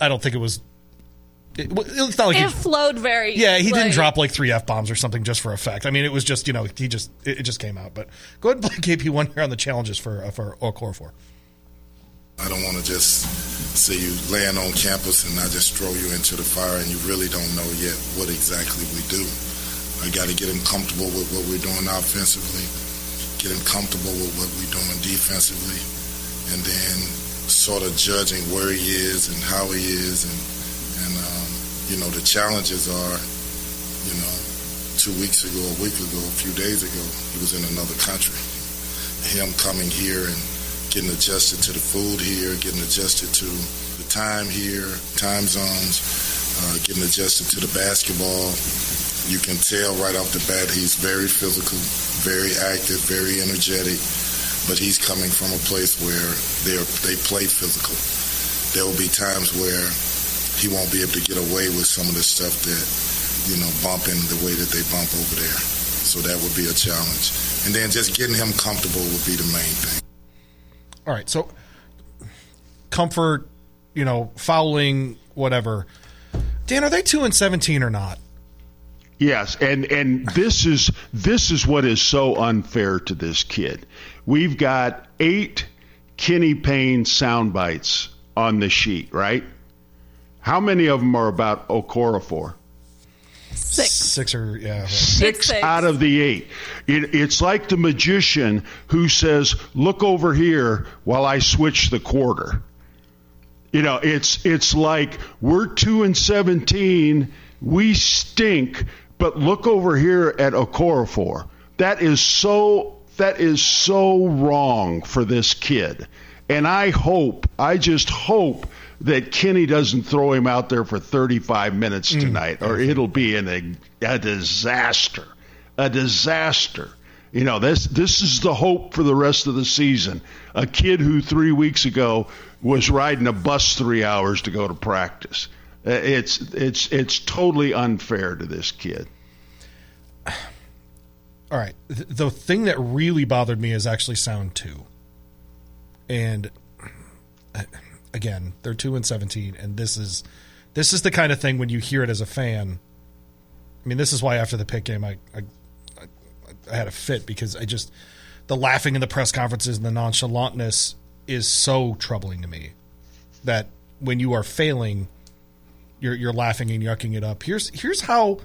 I don't think it was. It, it's not like It he, flowed very. yeah he didn't drop like three f bombs or something just for effect. I mean it was just you know he just it, it just came out. But go ahead and play KP one here on the challenges for uh, for Okorafor. I don't want to just see you laying on campus and I just throw you into the fire and you really don't know yet what exactly we do. I got to get him comfortable with what we're doing offensively, get him comfortable with what we're doing defensively, and then sort of judging where he is and how he is. And, and um, you know, the challenges are, you know, two weeks ago, a week ago, a few days ago, he was in another country. Him coming here and getting adjusted to the food here, getting adjusted to the time here, time zones, uh, getting adjusted to the basketball. You can tell right off the bat he's very physical, very active, very energetic, but he's coming from a place where they they play physical. There will be times where he won't be able to get away with some of the stuff that you know bumping the way that they bump over there. So that would be a challenge. And then just getting him comfortable would be the main thing. All right, so comfort, you know, fouling, whatever. Dan, are they two and seventeen or not? Yes, and and this is this is what is so unfair to this kid. We've got eight Kenny Payne sound bites on the sheet, right? How many of them are about Okorafor? Six. Six or yeah. Six, six. out of the eight. It, it's like the magician who says, "Look over here while I switch the quarter." You know, it's it's like we're two and seventeen, we stink, but look over here at Okorafor. That is so that is so wrong for this kid. And I hope, I just hope that Kenny doesn't throw him out there for 35 minutes tonight, or it'll be an, a, a disaster. A disaster. You know, this this is the hope for the rest of the season. A kid who three weeks ago was riding a bus three hours to go to practice. Uh, It's it's it's totally unfair to this kid. [sighs] All right. The thing that really bothered me is actually sound two. And uh, again, they're two and seventeen, and this is this is the kind of thing when you hear it as a fan. I mean, this is why after the pick game, I I, I, I had a fit because I just the laughing in the press conferences and the nonchalantness is so troubling to me. That when you are failing, you're you're laughing and yucking it up. Here's here's how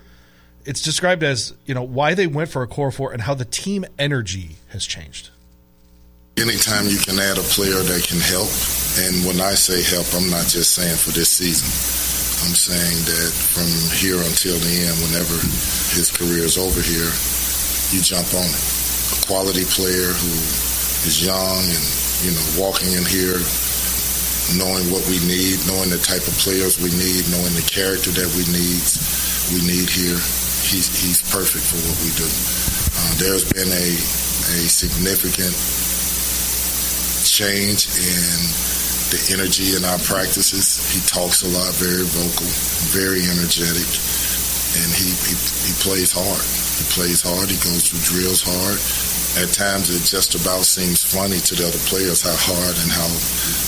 it's described as you know why they went for Okorafor and how the team energy has changed. Anytime you can add a player that can help, and when I say help, I'm not just saying for this season. I'm saying that from here until the end, whenever his career is over here, you jump on it. A quality player who is young and, you know, walking in here knowing what we need, knowing the type of players we need, knowing the character that we need, we need here. He's, he's perfect for what we do. Uh, there's been a, a significant change in the energy in our practices. He talks a lot, very vocal, very energetic, and he, he, he plays hard. He plays hard. He goes through drills hard. At times, it just about seems funny to the other players how hard and how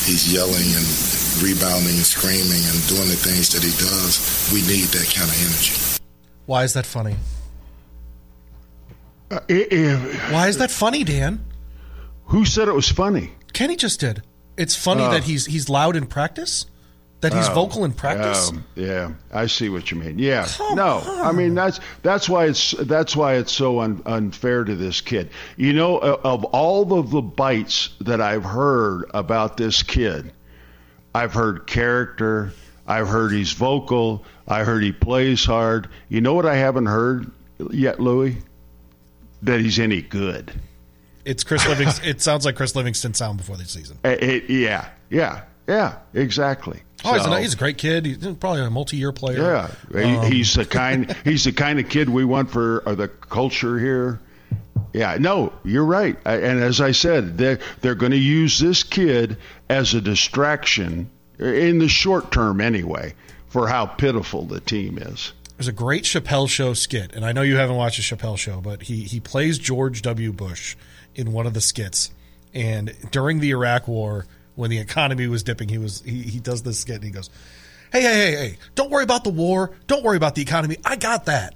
he's yelling and rebounding and screaming and doing the things that he does. We need that kind of energy. Why is that funny? Uh, i- i- Why is that funny, Dan? who said it was funny? Kenny just did. It's funny Oh. that he's he's loud in practice, that he's vocal in practice. Um, yeah, I see what you mean. Yeah, Come no, I mean that's that's why it's that's why it's so un, unfair to this kid. You know, of of all of the bites that I've heard about this kid, I've heard character. I've heard he's vocal. I heard he plays hard. You know what I haven't heard yet, Louis? That he's any good. It's Chris Livingston. it sounds like Chris Livingston sound before the season. Eh, eh, yeah, yeah, yeah, exactly. Oh, he's, a, he's a great kid. He's probably a multi-year player. Yeah, Um, he's the kind. He's the kind of kid we want for uh, the culture here. Yeah, no, you're right. I- And as I said, they're they're going to use this kid as a distraction in the short term, anyway, for how pitiful the team is. There's a great Chappelle Show skit, and I know you haven't watched a Chappelle Show, but he he plays George W. Bush in one of the skits. And during the Iraq War, when the economy was dipping, he was he, he does this skit and he goes, "Hey, hey, hey, hey! Don't worry about the war. Don't worry about the economy. I got that.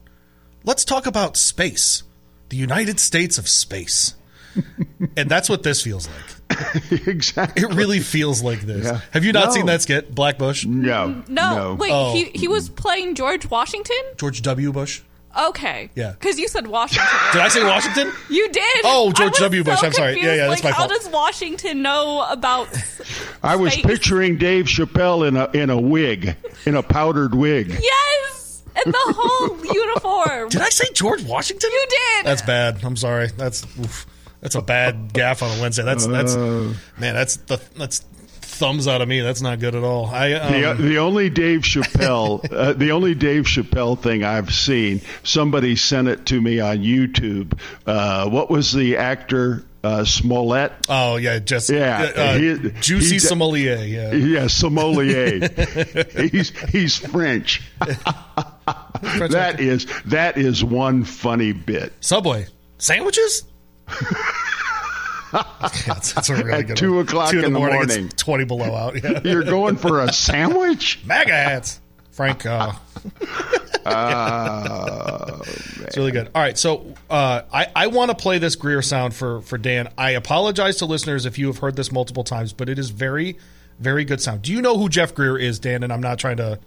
Let's talk about space, the United States of space." [laughs] and that's what this feels like. [laughs] exactly. It really feels like this. Yeah. Have you not No. seen that skit, Black Bush? No, No, wait, Oh. he, he oh. was playing George Washington? George W. Bush. Okay. Yeah. Because you said Washington. Did I say Washington? You did. Oh, George W. Bush. so I'm sorry. Yeah, confused. yeah, that's like, my How does Washington know about? [laughs] I was space? picturing Dave Chappelle in a in a wig, in a powdered wig. Yes, and the whole [laughs] uniform. Did I say George Washington? You did. That's bad. I'm sorry. That's oof. that's a bad gaffe on a Wednesday. That's that's Uh. man. That's the that's thumbs out of me. That's not good at all. I The, um, the only Dave Chappelle, [laughs] uh, the only Dave Chappelle thing I've seen, somebody sent it to me on YouTube. Uh, what was the actor uh, Smollett? oh yeah, just Yeah, uh, he- Jussie he- sommelier. Yeah, Yeah, sommelier. [laughs] he's he's French. that is that is one funny bit. Subway sandwiches. [laughs] that's, that's a really At good two one. o'clock Two in the morning, it's morning. Twenty below out. Yeah. [laughs] You're going for a sandwich? [laughs] MAGA hats. Frank. Uh, [laughs] Uh, it's really good. All right, so uh, I, I want to play this Greer sound for, for Dan. I apologize to listeners if you have heard this multiple times, but it is very, very good sound. Do you know who Jeff Greer is, Dan? And I'm not trying to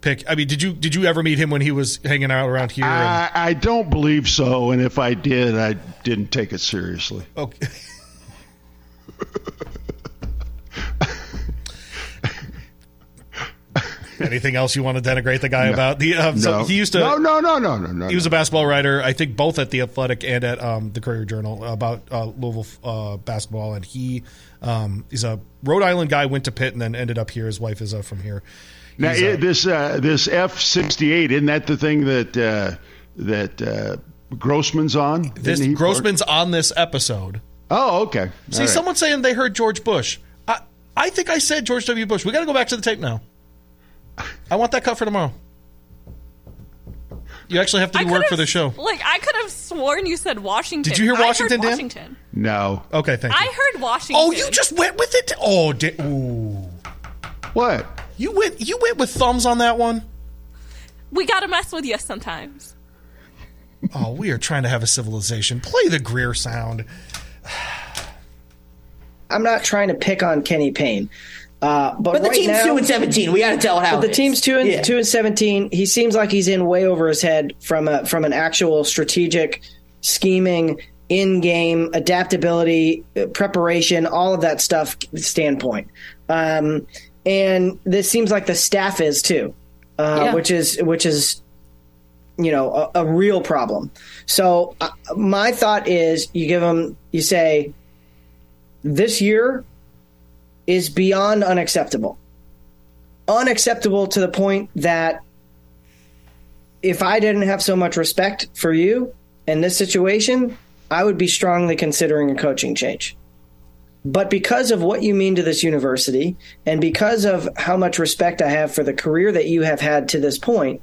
pick. I mean, did you did you ever meet him when he was hanging out around here? I, I don't believe so, and if I did, I didn't take it seriously. okay. [laughs] Anything else you want to denigrate the guy about? The um, so he used to No, no, no, no, no, no. He was a basketball writer, I think, both at the Athletic and at um, the Courier Journal about uh, Louisville uh, basketball. And he um, he's a Rhode Island guy, went to Pitt, and then ended up here. His wife is uh, from here. Now, it- this uh, this F sixty eight isn't that the thing that uh, that uh, Grossman's on? this Didn't Grossman's on this episode. Oh, okay. See, All right. someone saying they heard George Bush. I I think I said George W. Bush. We got to go back to the tape now. I want that cut for tomorrow. You actually have to do work for the show. Like I could have sworn you said Washington. Did you hear I heard Washington, Dan? Washington. No. Okay, thank you. I heard Washington. oh, you just went with it. Oh, di- ooh. What? You went. You went with thumbs on that one. We gotta mess with you sometimes. Oh, we are trying to have a civilization. Play the Greer sound. I'm not trying to pick on Kenny Payne. Uh, but, But the right team's now, two and seventeen. We got to tell it how But the it is. team's two and Yeah. two and seventeen. He seems like he's in way over his head from a from an actual strategic scheming, in game adaptability, uh, preparation, all of that stuff standpoint. Um, and this seems like the staff is too, uh, Yeah. which is which is you know a, a real problem. So uh, my thought is you give them you say this year is beyond unacceptable. Unacceptable to the point that if I didn't have so much respect for you in this situation, I would be strongly considering a coaching change. But because of what you mean to this university and because of how much respect I have for the career that you have had to this point,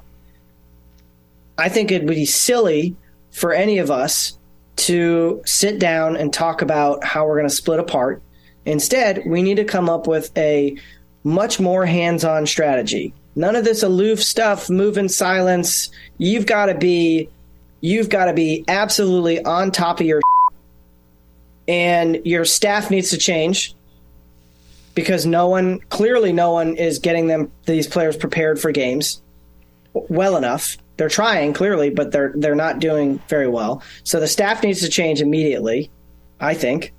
I think it would be silly for any of us to sit down and talk about how we're going to split apart. Instead, we need to come up with a much more hands on strategy. None of this aloof stuff, move in silence. You've got to be you've got to be absolutely on top of your and your staff needs to change because no one clearly no one is getting them these players prepared for games well enough. They're trying clearly, but they're they're not doing very well. So the staff needs to change immediately, I think.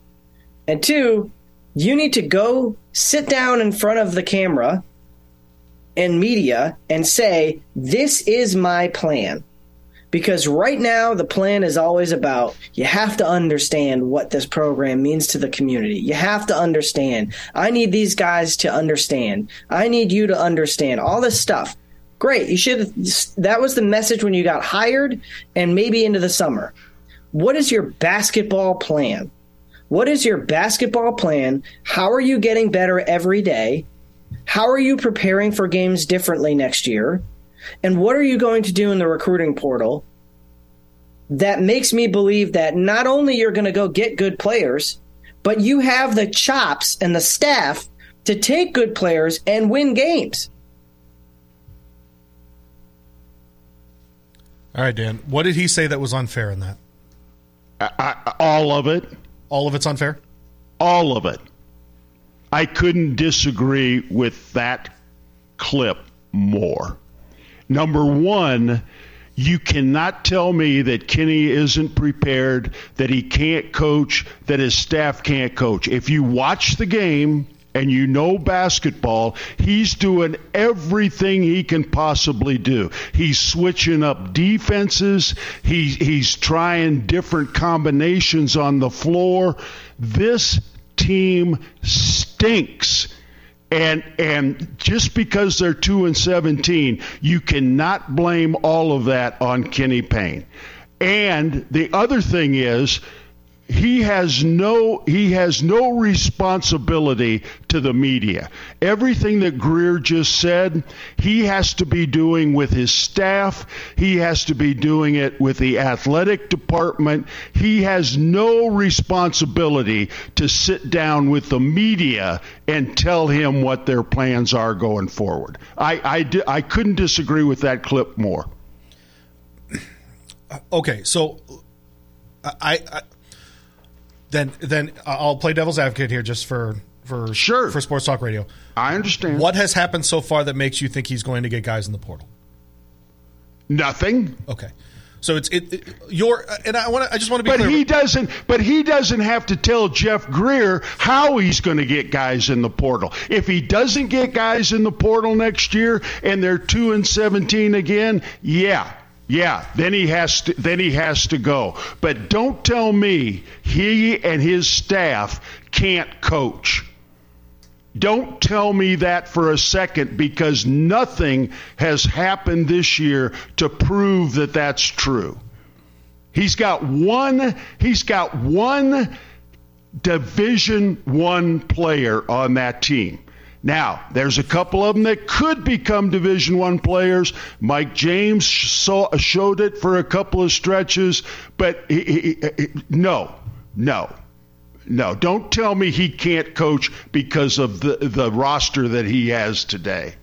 And two, you need to go sit down in front of the camera and media and say, "This is my plan." Because right now the plan is always about you have to understand what this program means to the community. You have to understand. I need these guys to understand. I need you to understand all this stuff. Great. You should that was the message when you got hired and maybe into the summer. What is your basketball plan? What is your basketball plan? How are you getting better every day? How are you preparing for games differently next year? And what are you going to do in the recruiting portal that makes me believe that not only you're going to go get good players, but you have the chops and the staff to take good players and win games? All right, Dan. What did he say that was unfair in that? I, I, all of it. All of it's unfair. All of it. I couldn't disagree with that clip more. Number one, you cannot tell me that Kenny isn't prepared, that he can't coach, that his staff can't coach. If you watch the game and you know basketball, he's doing everything he can possibly do. He's switching up defenses, he, he's trying different combinations on the floor. This team stinks. And and just because they're two and seventeen, you cannot blame all of that on Kenny Payne. And the other thing is, he has no he has no responsibility to the media. Everything that Greer just said, he has to be doing with his staff. He has to be doing it with the athletic department. He has no responsibility to sit down with the media and tell him what their plans are going forward. I I, I couldn't disagree with that clip more. Okay, so I, I then then uh, I'll play devil's advocate here just for for Sure. for Sports Talk Radio. I understand. What has happened so far that makes you think he's going to get guys in the portal? Nothing. Okay, so it's it, it your and I want to I just want to be But clear. he doesn't. But he doesn't have to tell Jeff Greer how he's going to get guys in the portal. If he doesn't get guys in the portal next year and they're two and seventeen again, yeah, yeah, then he has to. Then he has to go. But don't tell me he and his staff can't coach. Don't tell me that for a second because nothing has happened this year to prove that that's true. He's got one he's got one division 1 player on that team. Now, there's a couple of them that could become Division One players. Mike James saw, showed it for a couple of stretches, but he, he, he, no, no, no. Don't tell me he can't coach because of the the roster that he has today.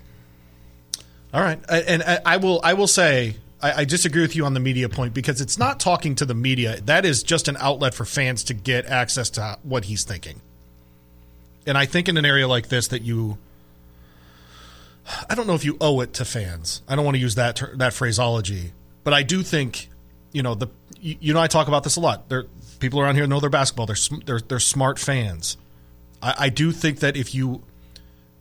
All right, and I, will I will say I disagree with you on the media point because it's not talking to the media. That is just an outlet for fans to get access to what he's thinking. And I think in an area like this that you, I don't know if you owe it to fans. I don't want to use that ter- that phraseology, but I do think, you know, the you, you know I talk about this a lot. There, people around here know their basketball. They're sm- they're they're smart fans. I, I do think that if you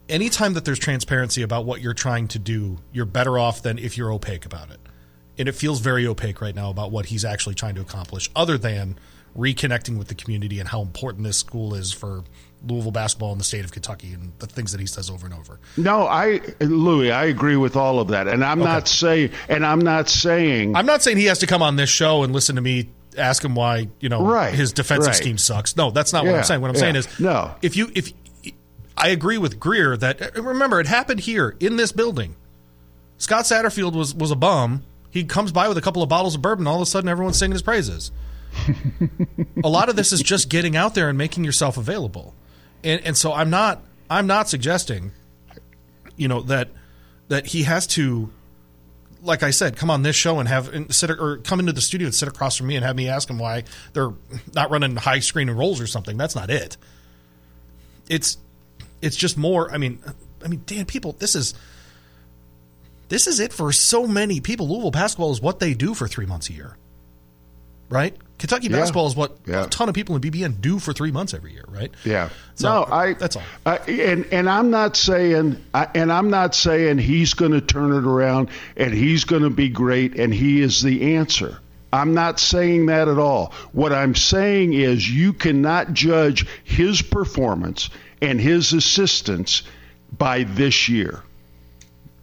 anytime that there's transparency about what you're trying to do, you're better off than if you're opaque about it. And it feels very opaque right now about what he's actually trying to accomplish, other than reconnecting with the community and how important this school is for Louisville basketball in the state of Kentucky and the things that he says over and over. No, I Louis, I agree with all of that, and I'm not saying, and I'm not saying, I'm not saying he has to come on this show and listen to me ask him why you know Right, his defensive right. scheme sucks. No, that's not what I'm saying. What I'm yeah. saying is No. If you if I agree with Greer that uh, remember it happened here in this building. Scott Satterfield was was a bum. He comes by with a couple of bottles of bourbon. And all of a sudden, everyone's singing his praises. [laughs] a lot of this is just getting out there and making yourself available. And and so I'm not I'm not suggesting, you know that that he has to, like I said, come on this show and have and sit or come into the studio and sit across from me and have me ask him why they're not running high screen and rolls or something. That's not it. It's it's just more. I mean, I mean, Dan, people, this is this is it for so many people. Louisville basketball is what they do for three months a year, right? Kentucky Yeah. basketball is what Yeah. a ton of people in BBN do for three months every year, right? Yeah. So, no, I. that's all. I, and and I'm not saying, I, and I'm not saying he's going to turn it around and he's going to be great and he is the answer. I'm not saying that at all. What I'm saying is you cannot judge his performance and his assistance by this year.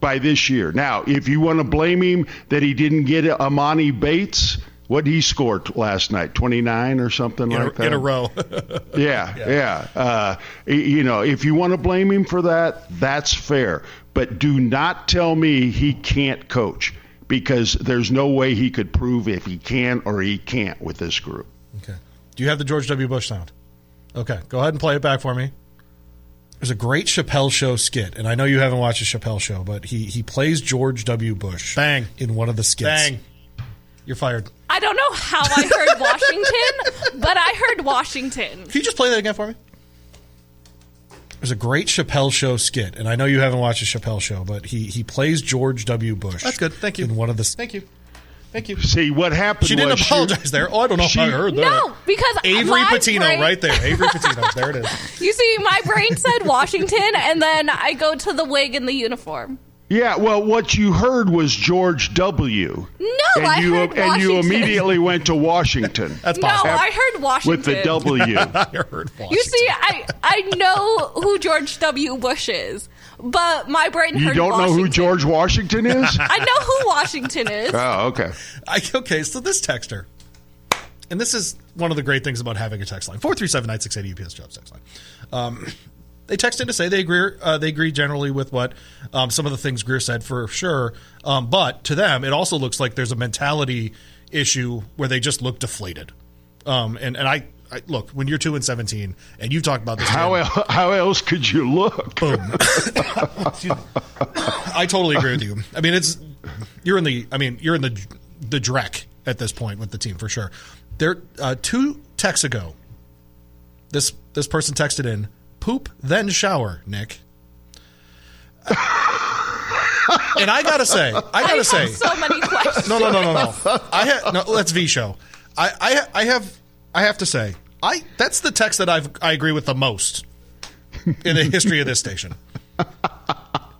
By this year. Now, if you want to blame him that he didn't get Emoni Bates, what he scored last night, 29 or something In, like a, that in a row. [laughs] yeah, yeah. Uh, you know, if you want to blame him for that, that's fair. But do not tell me he can't coach because there's no way he could prove if he can or he can't with this group. Okay. Do you have the George W. Bush sound? Okay. Go ahead and play it back for me. There's a great Chappelle Show skit, and I know you haven't watched a Chappelle Show, but he he plays George W. Bush. Bang. in one of the skits. Bang. You're fired. I don't know how I heard [laughs] Washington, but I heard Washington. Can you just play that again for me? There's a great Chappelle Show skit, and I know you haven't watched a Chappelle Show, but he he plays George W. Bush. That's good. Thank you. In one of the Thank you. Thank you. See what happened. She didn't was apologize there. Oh, I don't know if I heard that. No, because Avery my Patino, brain- right there. Avery Patino. [laughs] There it is. You see, my brain said Washington, and then I go to the wig and the uniform. Yeah, well, what you heard was George W. No, and I you heard and you immediately went to Washington That's No. I heard Washington. with the [laughs] W. [laughs] I heard Washington. You see, I I know who George W. Bush is, but my brain You heard don't know who George Washington is? [laughs] I know who Washington is. oh, okay. I, okay, so this texter, and this is one of the great things about having a text line 437 UPS jobs text line. Um, they texted to say they agree. Uh, they agree generally with what um, some of the things Greer said for sure. Um, but to them, it also looks like there's a mentality issue where they just look deflated. Um, and and I, I look when you're two and seventeen, and you talked about this. How el- how else could you look? Boom. [laughs] I totally agree with you. I mean, it's you're in the. I mean, you're in the the dreck at this point with the team for sure. There, uh, two texts ago, this this person texted in poop then shower, Nick. and I gotta say, I I gotta have say, so many questions. no, no, no, no, no. I ha- no. Let's V show. I, I, I have, I have to say, I that's the text that I've I agree with the most in the history of this station.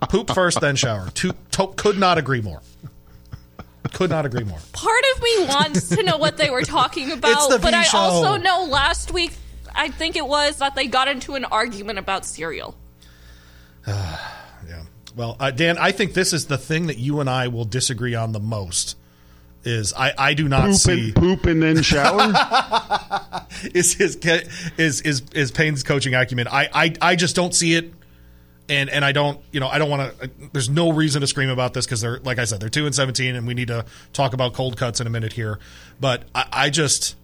Poop first, then shower. Two, to, could not agree more. Could not agree more. Part of me wants to know what they were talking about, the but I also know last week, I think it was that they got into an argument about cereal. [sighs] Yeah. Well, uh, Dan, I think this is the thing that you and I will disagree on the most. Is I, I do not Poop see and, poop and then shower? [laughs] is his is is is Payne's coaching acumen. I, I I just don't see it, and and I don't you know I don't want to. There's no reason to scream about this because they're like I said they're two and seventeen, and we need to talk about cold cuts in a minute here. But I, I just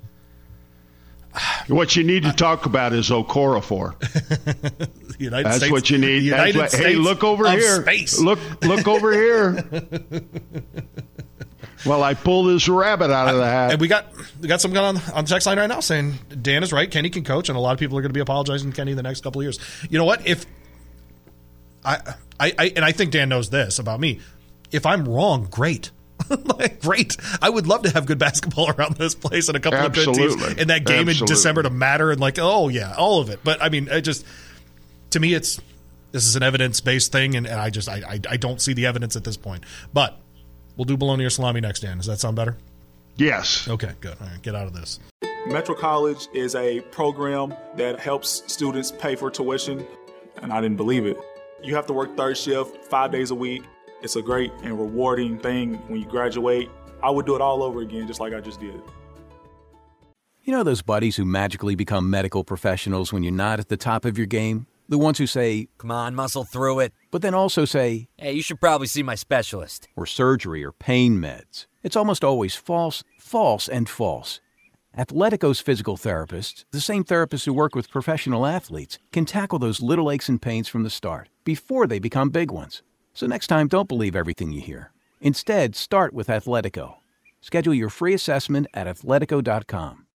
what you need to talk about is Okorafor. [laughs] That's States, what you need. What, hey, look over here. Space. Look, look over here. [laughs] well, I pulled this rabbit out of the hat. And we got we got some guy on on the text line right now saying Dan is right. Kenny can coach, and a lot of people are going to be apologizing to Kenny in the next couple of years. You know what? If I, I, I and I think Dan knows this about me. If I'm wrong, great. [laughs] Like, great. I would love to have good basketball [laughs] around this place and a couple of good teams Absolutely. in that game in December to matter and like, oh yeah, all of it. But I mean, it just to me, it's this is an evidence based thing, and, and I just I, I I don't see the evidence at this point. But we'll do bologna or salami next, Dan. Does that sound better? yes. Okay, good. All right, get out of this. Metro College is a program that helps students pay for tuition, and I didn't believe it. You have to work third shift five days a week. It's a great and rewarding thing when you graduate. I would do it all over again, just like I just did. You know those buddies who magically become medical professionals when you're not at the top of your game? The ones who say, Come on, muscle through it. but then also say, Hey, you should probably see my specialist. or surgery or pain meds. It's almost always false, false, and false. Athletico's physical therapists, the same therapists who work with professional athletes, can tackle those little aches and pains from the start, before they become big ones. So next time, don't believe everything you hear. Instead, start with Athletico. Schedule your free assessment at athletico.com.